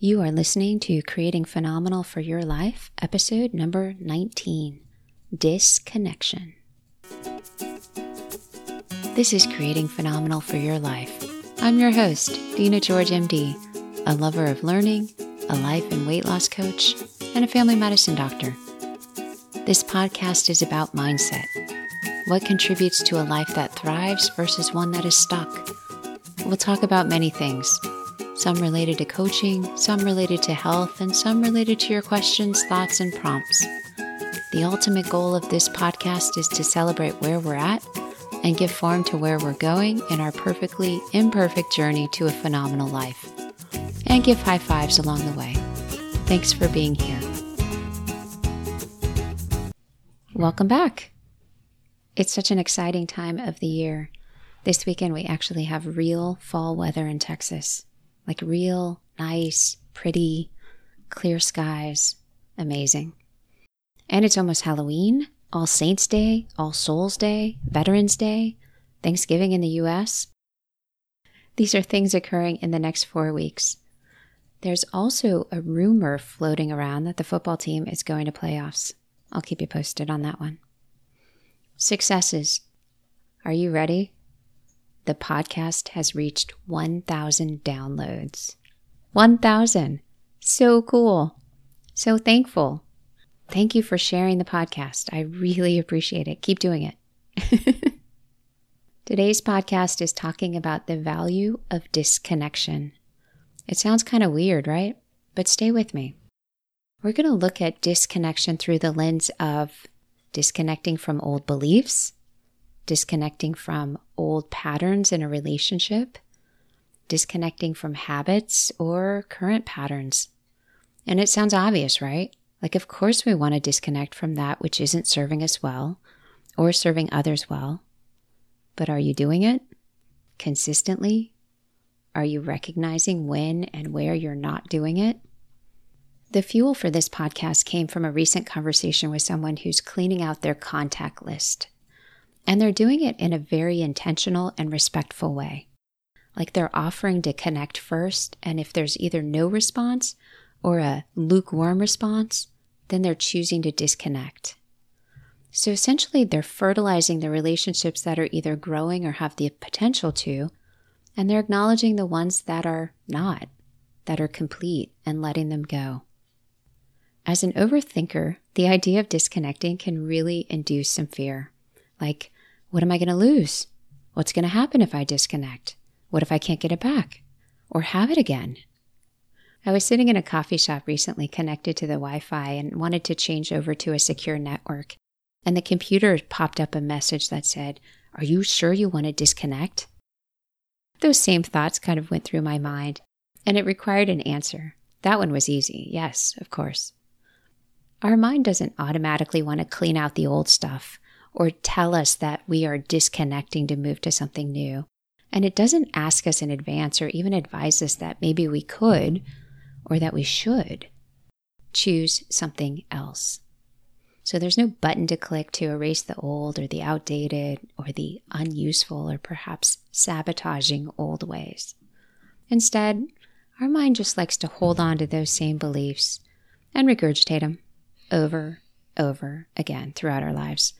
You are listening to Creating Phenomenal for Your Life, episode number 19 Disconnection. This is Creating Phenomenal for Your Life. I'm your host, Dina George, MD, a lover of learning, a life and weight loss coach, and a family medicine doctor. This podcast is about mindset what contributes to a life that thrives versus one that is stuck. We'll talk about many things some related to coaching, some related to health, and some related to your questions, thoughts, and prompts. The ultimate goal of this podcast is to celebrate where we're at and give form to where we're going in our perfectly imperfect journey to a phenomenal life. And give high fives along the way. Thanks for being here. Welcome back. It's such an exciting time of the year. This weekend, we actually have real fall weather in Texas like real, nice, pretty, clear skies. Amazing. And it's almost Halloween, All Saints Day, All Souls Day, Veterans Day, Thanksgiving in the US. These are things occurring in the next four weeks. There's also a rumor floating around that the football team is going to playoffs. I'll keep you posted on that one. Successes. Are you ready? The podcast has reached 1,000 downloads. 1,000! So cool. So thankful. Thank you for sharing the podcast. I really appreciate it. Keep doing it. Today's podcast is talking about the value of disconnection. It sounds kind of weird, right? But stay with me. We're going to look at disconnection through the lens of disconnecting from old beliefs, disconnecting from old patterns in a relationship, disconnecting from habits or current patterns. And it sounds obvious, right? Like, of course, we want to disconnect from that which isn't serving us well or serving others well. But are you doing it consistently? Are you recognizing when and where you're not doing it? The fuel for this podcast came from a recent conversation with someone who's cleaning out their contact list and they're doing it in a very intentional and respectful way. Like they're offering to connect first, and if there's either no response or a lukewarm response, then they're choosing to disconnect. So essentially, they're fertilizing the relationships that are either growing or have the potential to, and they're acknowledging the ones that are not, that are complete, and letting them go. As an overthinker, the idea of disconnecting can really induce some fear. Like, what am I going to lose? What's going to happen if I disconnect? What if I can't get it back or have it again? I was sitting in a coffee shop recently connected to the Wi Fi and wanted to change over to a secure network. And the computer popped up a message that said, Are you sure you want to disconnect? Those same thoughts kind of went through my mind, and it required an answer. That one was easy. Yes, of course. Our mind doesn't automatically want to clean out the old stuff or tell us that we are disconnecting to move to something new. And it doesn't ask us in advance or even advise us that maybe we could or that we should choose something else. So there's no button to click to erase the old or the outdated or the unuseful or perhaps sabotaging old ways. Instead, our mind just likes to hold on to those same beliefs and regurgitate them over, over again throughout our lives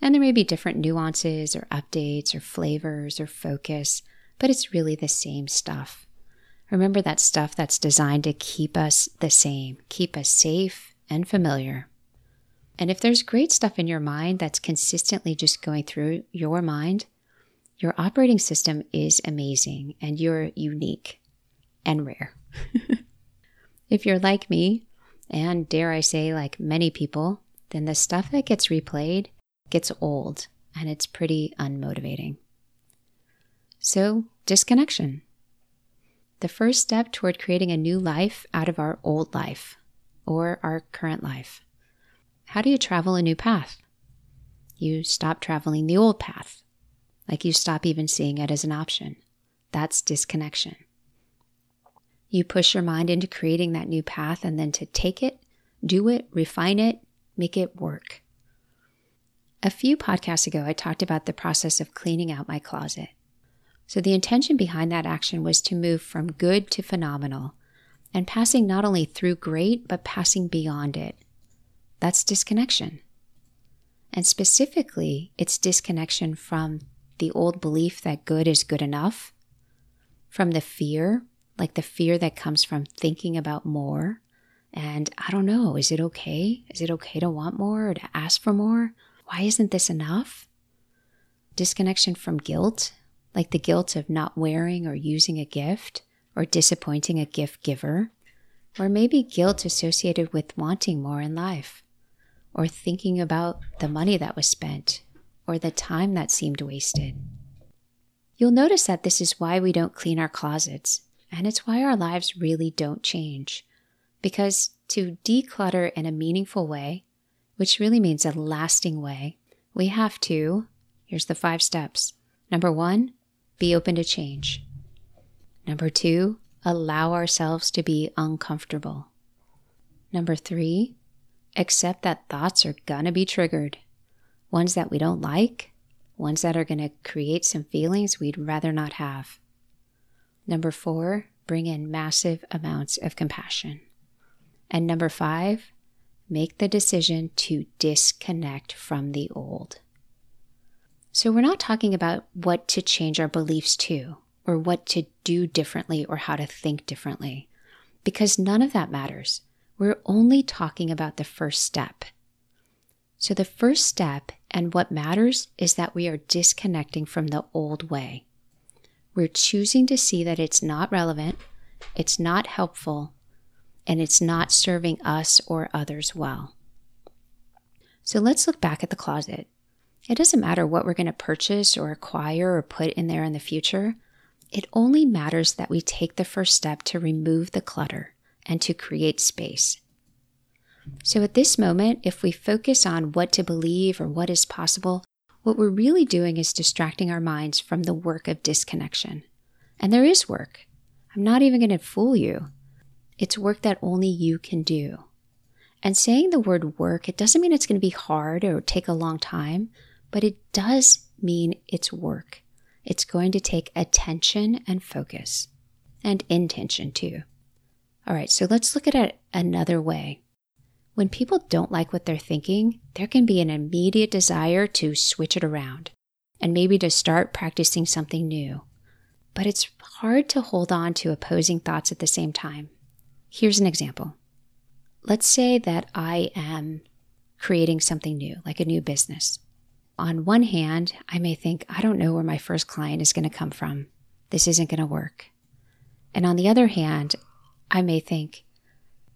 and there may be different nuances or updates or flavors or focus, but it's really the same stuff. Remember that stuff that's designed to keep us the same, keep us safe and familiar. And if there's great stuff in your mind that's consistently just going through your mind, your operating system is amazing and you're unique and rare. if you're like me, and dare I say, like many people, then the stuff that gets replayed gets old and it's pretty unmotivating. So, disconnection. The first step toward creating a new life out of our old life or our current life. How do you travel a new path? You stop traveling the old path, like you stop even seeing it as an option. That's disconnection. You push your mind into creating that new path and then to take it, do it, refine it, make it work. A few podcasts ago, I talked about the process of cleaning out my closet. So, the intention behind that action was to move from good to phenomenal and passing not only through great, but passing beyond it. That's disconnection. And specifically, it's disconnection from the old belief that good is good enough, from the fear, like the fear that comes from thinking about more. And I don't know, is it okay? Is it okay to want more or to ask for more? Why isn't this enough? Disconnection from guilt, like the guilt of not wearing or using a gift or disappointing a gift giver, or maybe guilt associated with wanting more in life, or thinking about the money that was spent or the time that seemed wasted. You'll notice that this is why we don't clean our closets, and it's why our lives really don't change. Because to declutter in a meaningful way, which really means a lasting way, we have to, here's the five steps. Number one, be open to change. Number two, allow ourselves to be uncomfortable. Number three, accept that thoughts are gonna be triggered ones that we don't like, ones that are to create some feelings we'd rather not have. Number four, bring in massive amounts of compassion. And number five, make the decision to disconnect from the old. So, we're not talking about what to change our beliefs to, or what to do differently, or how to think differently, because none of that matters. We're only talking about the first step. So, the first step and what matters is that we are disconnecting from the old way. We're choosing to see that it's not relevant, it's not helpful, and it's not serving us or others well. So let's look back at the closet. It doesn't matter what we're going to purchase or acquire or put in there in the future. It only matters that we take the first step to remove the clutter and to create space. So at this moment, if we focus on what to believe or what is possible, what we're really doing is distracting our minds from the work of disconnection. And there is work. I'm not even going to fool you. It's work that only you can do. And saying the word work, it doesn't mean it's going to be hard or take a long time, but it does mean it's work. It's going to take attention and focus and intention too. All right, so let's look at it another way. When people don't like what they're thinking, there can be an immediate desire to switch it around and maybe to start practicing something new. But it's hard to hold on to opposing thoughts at the same time. Here's an example. Let's say that I am creating something new, like a new business. On one hand, I may think, I don't know where my first client is going to come from. This isn't going to work. And on the other hand, I may think,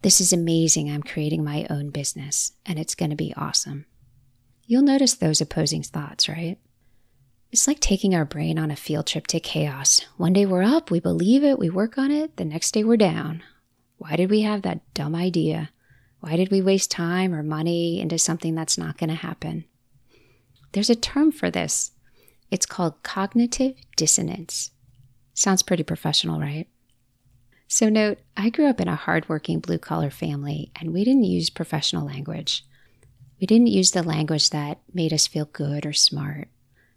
this is amazing. I'm creating my own business and it's going to be awesome. You'll notice those opposing thoughts, right? It's like taking our brain on a field trip to chaos. One day we're up, we believe it, we work on it. The next day we're down. Why did we have that dumb idea? Why did we waste time or money into something that's not going to happen? There's a term for this. It's called cognitive dissonance. Sounds pretty professional, right? So, note, I grew up in a hardworking blue collar family, and we didn't use professional language. We didn't use the language that made us feel good or smart.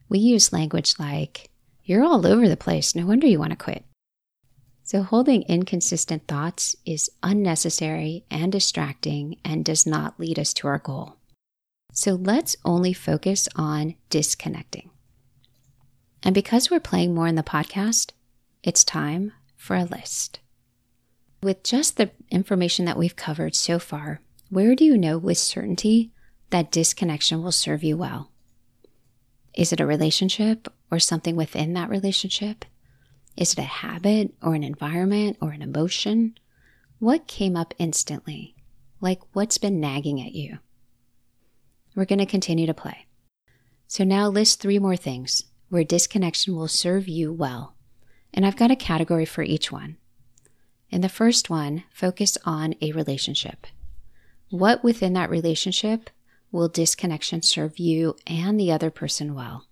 We used language like, You're all over the place. No wonder you want to quit. So, holding inconsistent thoughts is unnecessary and distracting and does not lead us to our goal. So, let's only focus on disconnecting. And because we're playing more in the podcast, it's time for a list. With just the information that we've covered so far, where do you know with certainty that disconnection will serve you well? Is it a relationship or something within that relationship? Is it a habit or an environment or an emotion? What came up instantly? Like what's been nagging at you? We're going to continue to play. So now list three more things where disconnection will serve you well. And I've got a category for each one. In the first one, focus on a relationship. What within that relationship will disconnection serve you and the other person well?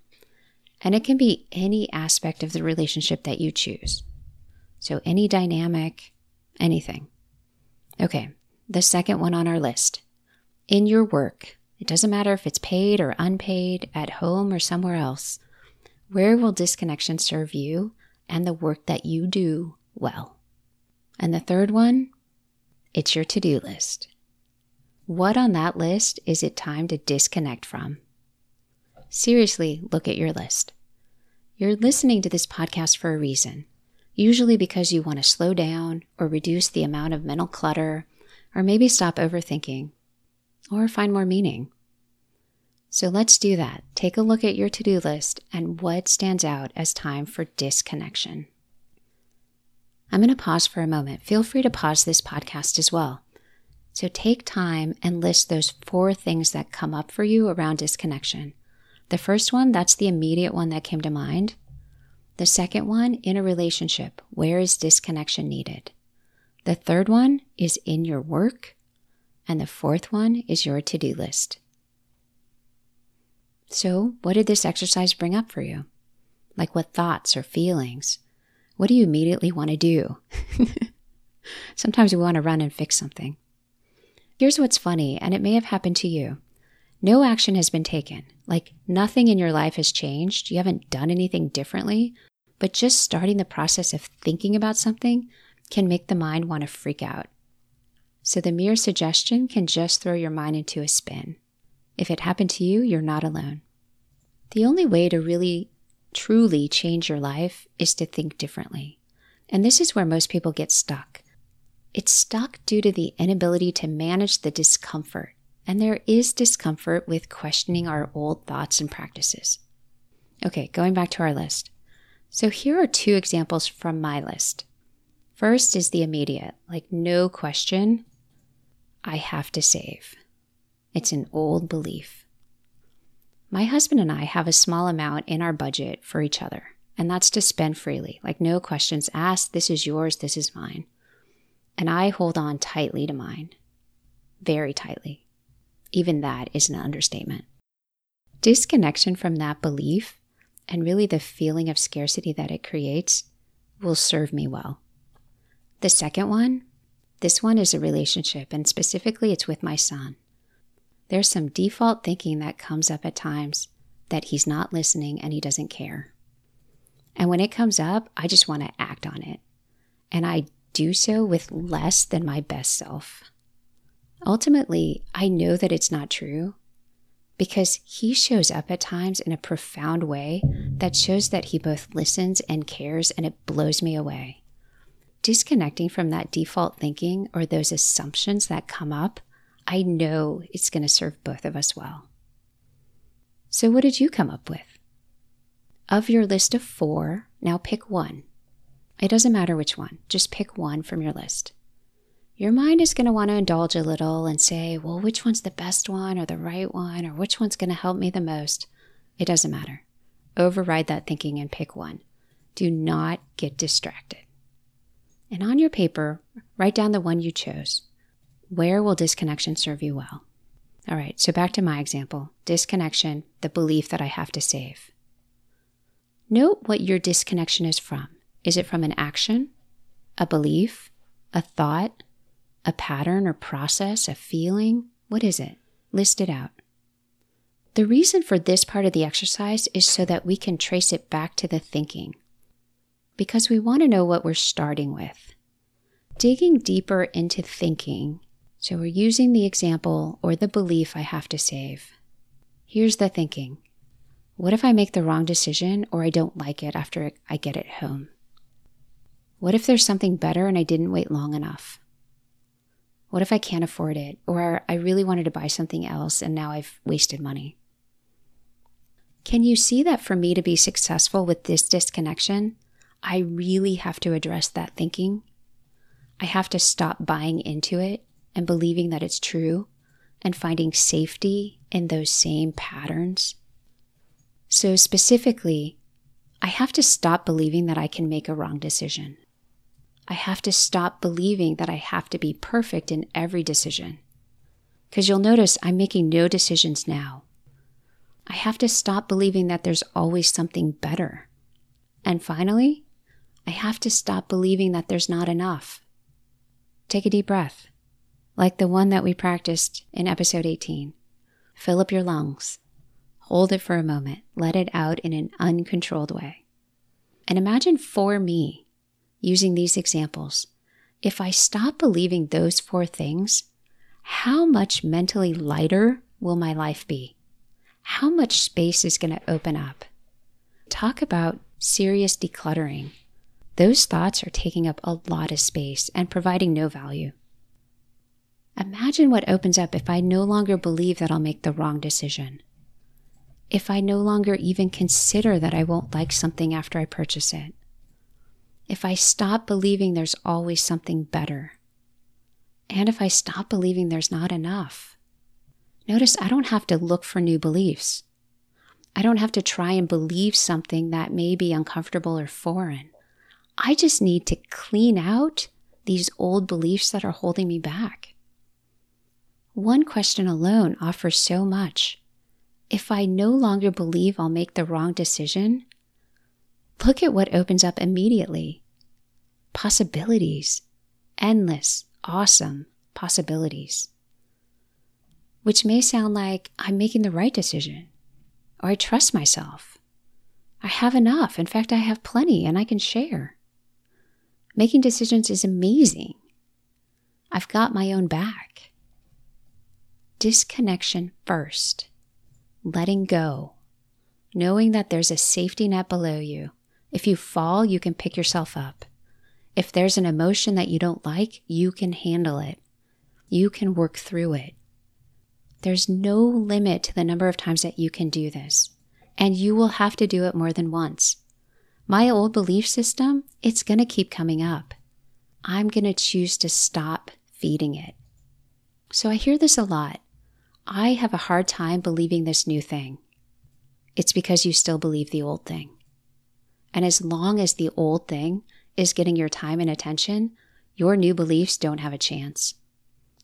And it can be any aspect of the relationship that you choose. So, any dynamic, anything. Okay, the second one on our list. In your work, it doesn't matter if it's paid or unpaid, at home or somewhere else, where will disconnection serve you and the work that you do well? And the third one, it's your to do list. What on that list is it time to disconnect from? Seriously, look at your list. You're listening to this podcast for a reason, usually because you want to slow down or reduce the amount of mental clutter, or maybe stop overthinking, or find more meaning. So let's do that. Take a look at your to do list and what stands out as time for disconnection. I'm going to pause for a moment. Feel free to pause this podcast as well. So take time and list those four things that come up for you around disconnection. The first one, that's the immediate one that came to mind. The second one, in a relationship, where is disconnection needed? The third one is in your work. And the fourth one is your to do list. So, what did this exercise bring up for you? Like what thoughts or feelings? What do you immediately want to do? Sometimes we want to run and fix something. Here's what's funny, and it may have happened to you. No action has been taken. Like nothing in your life has changed. You haven't done anything differently. But just starting the process of thinking about something can make the mind want to freak out. So the mere suggestion can just throw your mind into a spin. If it happened to you, you're not alone. The only way to really, truly change your life is to think differently. And this is where most people get stuck. It's stuck due to the inability to manage the discomfort. And there is discomfort with questioning our old thoughts and practices. Okay, going back to our list. So here are two examples from my list. First is the immediate, like no question, I have to save. It's an old belief. My husband and I have a small amount in our budget for each other, and that's to spend freely, like no questions asked, this is yours, this is mine. And I hold on tightly to mine, very tightly. Even that is an understatement. Disconnection from that belief and really the feeling of scarcity that it creates will serve me well. The second one, this one is a relationship, and specifically it's with my son there's some default thinking that comes up at times that he's not listening and he doesn't care. And when it comes up, I just want to act on it. And I do so with less than my best self. Ultimately, I know that it's not true because he shows up at times in a profound way that shows that he both listens and cares, and it blows me away. Disconnecting from that default thinking or those assumptions that come up I know it's going to serve both of us well. So, what did you come up with? Of your list of four, now pick one. It doesn't matter which one, just pick one from your list. Your mind is going to want to indulge a little and say, well, which one's the best one or the right one or which one's going to help me the most? It doesn't matter. Override that thinking and pick one. Do not get distracted. And on your paper, write down the one you chose. Where will disconnection serve you well? All right, so back to my example disconnection, the belief that I have to save. Note what your disconnection is from. Is it from an action, a belief, a thought, a pattern or process, a feeling? What is it? List it out. The reason for this part of the exercise is so that we can trace it back to the thinking, because we want to know what we're starting with. Digging deeper into thinking so we're using the example or the belief I have to save. Here's the thinking What if I make the wrong decision or I don't like it after I get it home? What if there's something better and I didn't wait long enough? What if I can't afford it or I really wanted to buy something else and now I've wasted money? Can you see that for me to be successful with this disconnection, I really have to address that thinking? I have to stop buying into it and believing that it's true and finding safety in those same patterns. So, specifically, I have to stop believing that I can make a wrong decision. I have to stop believing that I have to be perfect in every decision. Because you'll notice I'm making no decisions now. I have to stop believing that there's always something better. And finally, I have to stop believing that there's not enough. Take a deep breath like the one that we practiced in episode 18. Fill up your lungs, hold it for a moment, let it out in an uncontrolled way. And imagine for me, using these examples, if I stop believing those four things, how much mentally lighter will my life be? How much space is going to open up? Talk about serious decluttering. Those thoughts are taking up a lot of space and providing no value. Imagine what opens up if I no longer believe that I'll make the wrong decision. If I no longer even consider that I won't like something after I purchase it. If I stop believing there's always something better. And if I stop believing there's not enough. Notice I don't have to look for new beliefs. I don't have to try and believe something that may be uncomfortable or foreign. I just need to clean out these old beliefs that are holding me back. One question alone offers so much. If I no longer believe I'll make the wrong decision, look at what opens up immediately possibilities, endless, awesome possibilities. Which may sound like I'm making the right decision, or I trust myself. I have enough. In fact, I have plenty and I can share. Making decisions is amazing. I've got my own back. Disconnection first, letting go, knowing that there's a safety net below you. If you fall, you can pick yourself up. If there's an emotion that you don't like, you can handle it. You can work through it. There's no limit to the number of times that you can do this, and you will have to do it more than once. My old belief system, it's going to keep coming up. I'm going to choose to stop feeding it. So I hear this a lot. I have a hard time believing this new thing. It's because you still believe the old thing. And as long as the old thing is getting your time and attention, your new beliefs don't have a chance.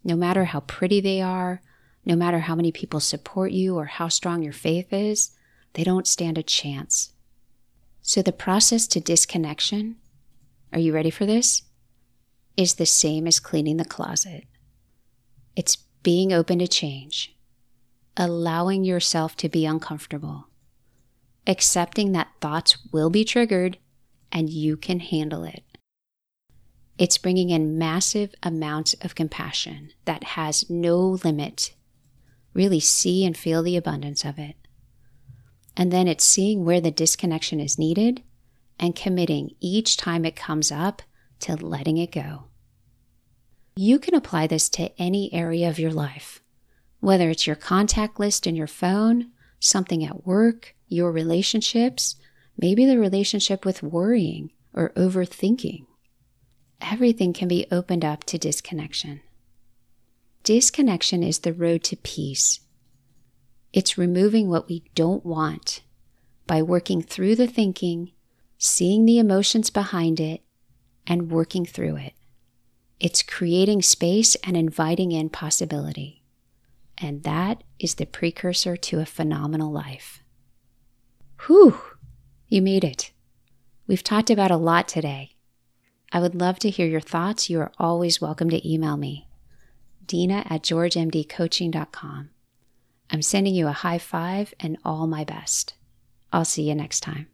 No matter how pretty they are, no matter how many people support you or how strong your faith is, they don't stand a chance. So, the process to disconnection, are you ready for this? Is the same as cleaning the closet. It's being open to change, allowing yourself to be uncomfortable, accepting that thoughts will be triggered and you can handle it. It's bringing in massive amounts of compassion that has no limit. Really see and feel the abundance of it. And then it's seeing where the disconnection is needed and committing each time it comes up to letting it go. You can apply this to any area of your life, whether it's your contact list in your phone, something at work, your relationships, maybe the relationship with worrying or overthinking. Everything can be opened up to disconnection. Disconnection is the road to peace it's removing what we don't want by working through the thinking, seeing the emotions behind it, and working through it. It's creating space and inviting in possibility. And that is the precursor to a phenomenal life. Whew, you made it. We've talked about a lot today. I would love to hear your thoughts. You are always welcome to email me, Dina at georgemdcoaching.com. I'm sending you a high five and all my best. I'll see you next time.